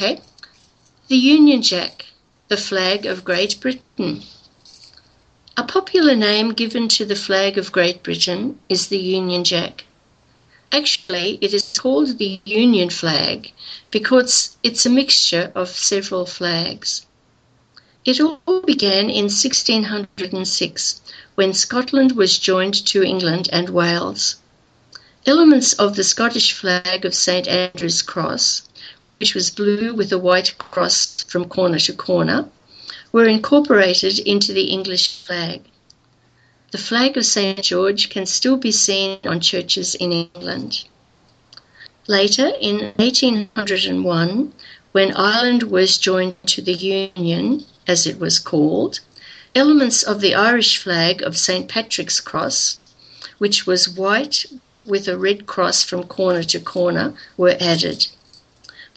Okay? The Union Jack, the flag of Great Britain. A popular name given to the flag of Great Britain is the Union Jack. Actually, it is called the Union flag because it's a mixture of several flags. It all began in 1606 when Scotland was joined to England and Wales. Elements of the Scottish flag of St Andrew's Cross, which was blue with a white cross from corner to corner, were incorporated into the English flag. The flag of St George can still be seen on churches in England. Later, in 1801, when Ireland was joined to the Union, as it was called, elements of the Irish flag of St Patrick's Cross, which was white with a red cross from corner to corner, were added.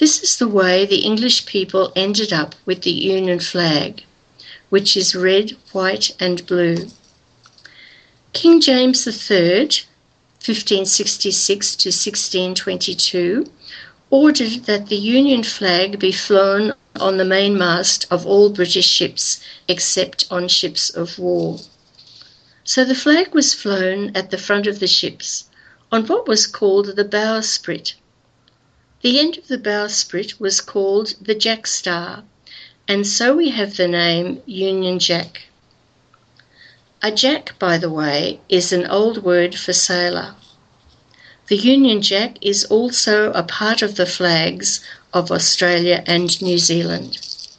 This is the way the English people ended up with the Union flag, which is red, white, and blue. King James III, 1566 to 1622, ordered that the Union flag be flown on the mainmast of all British ships except on ships of war. So the flag was flown at the front of the ships on what was called the bowsprit. The end of the bowsprit was called the jackstaff, and so we have the name Union Jack. A jack, by the way, is an old word for sailor. The Union Jack is also a part of the flags of Australia and New Zealand.